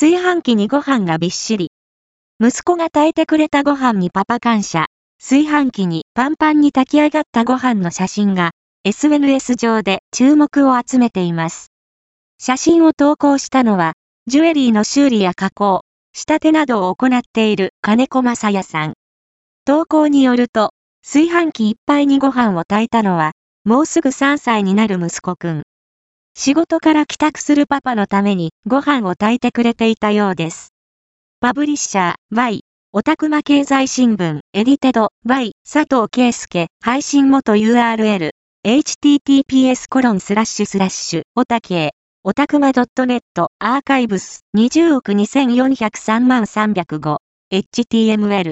炊飯器にご飯がびっしり。息子が炊いてくれたご飯にパパ感謝。炊飯器にパンパンに炊き上がったご飯の写真が SNS 上で注目を集めています。写真を投稿したのは、ジュエリーの修理や加工、仕立てなどを行っている金子正也さん。投稿によると、炊飯器いっぱいにご飯を炊いたのは、もうすぐ3歳になる息子くん。仕事から帰宅するパパのためにご飯を炊いてくれていたようです。パブリッシャー Y オタクマ経済新聞エディテド Y 佐藤圭介配信元 URL https コロンスラッシュスラッシュオタケオタクマ .net アーカイブス20億2403万305 HTML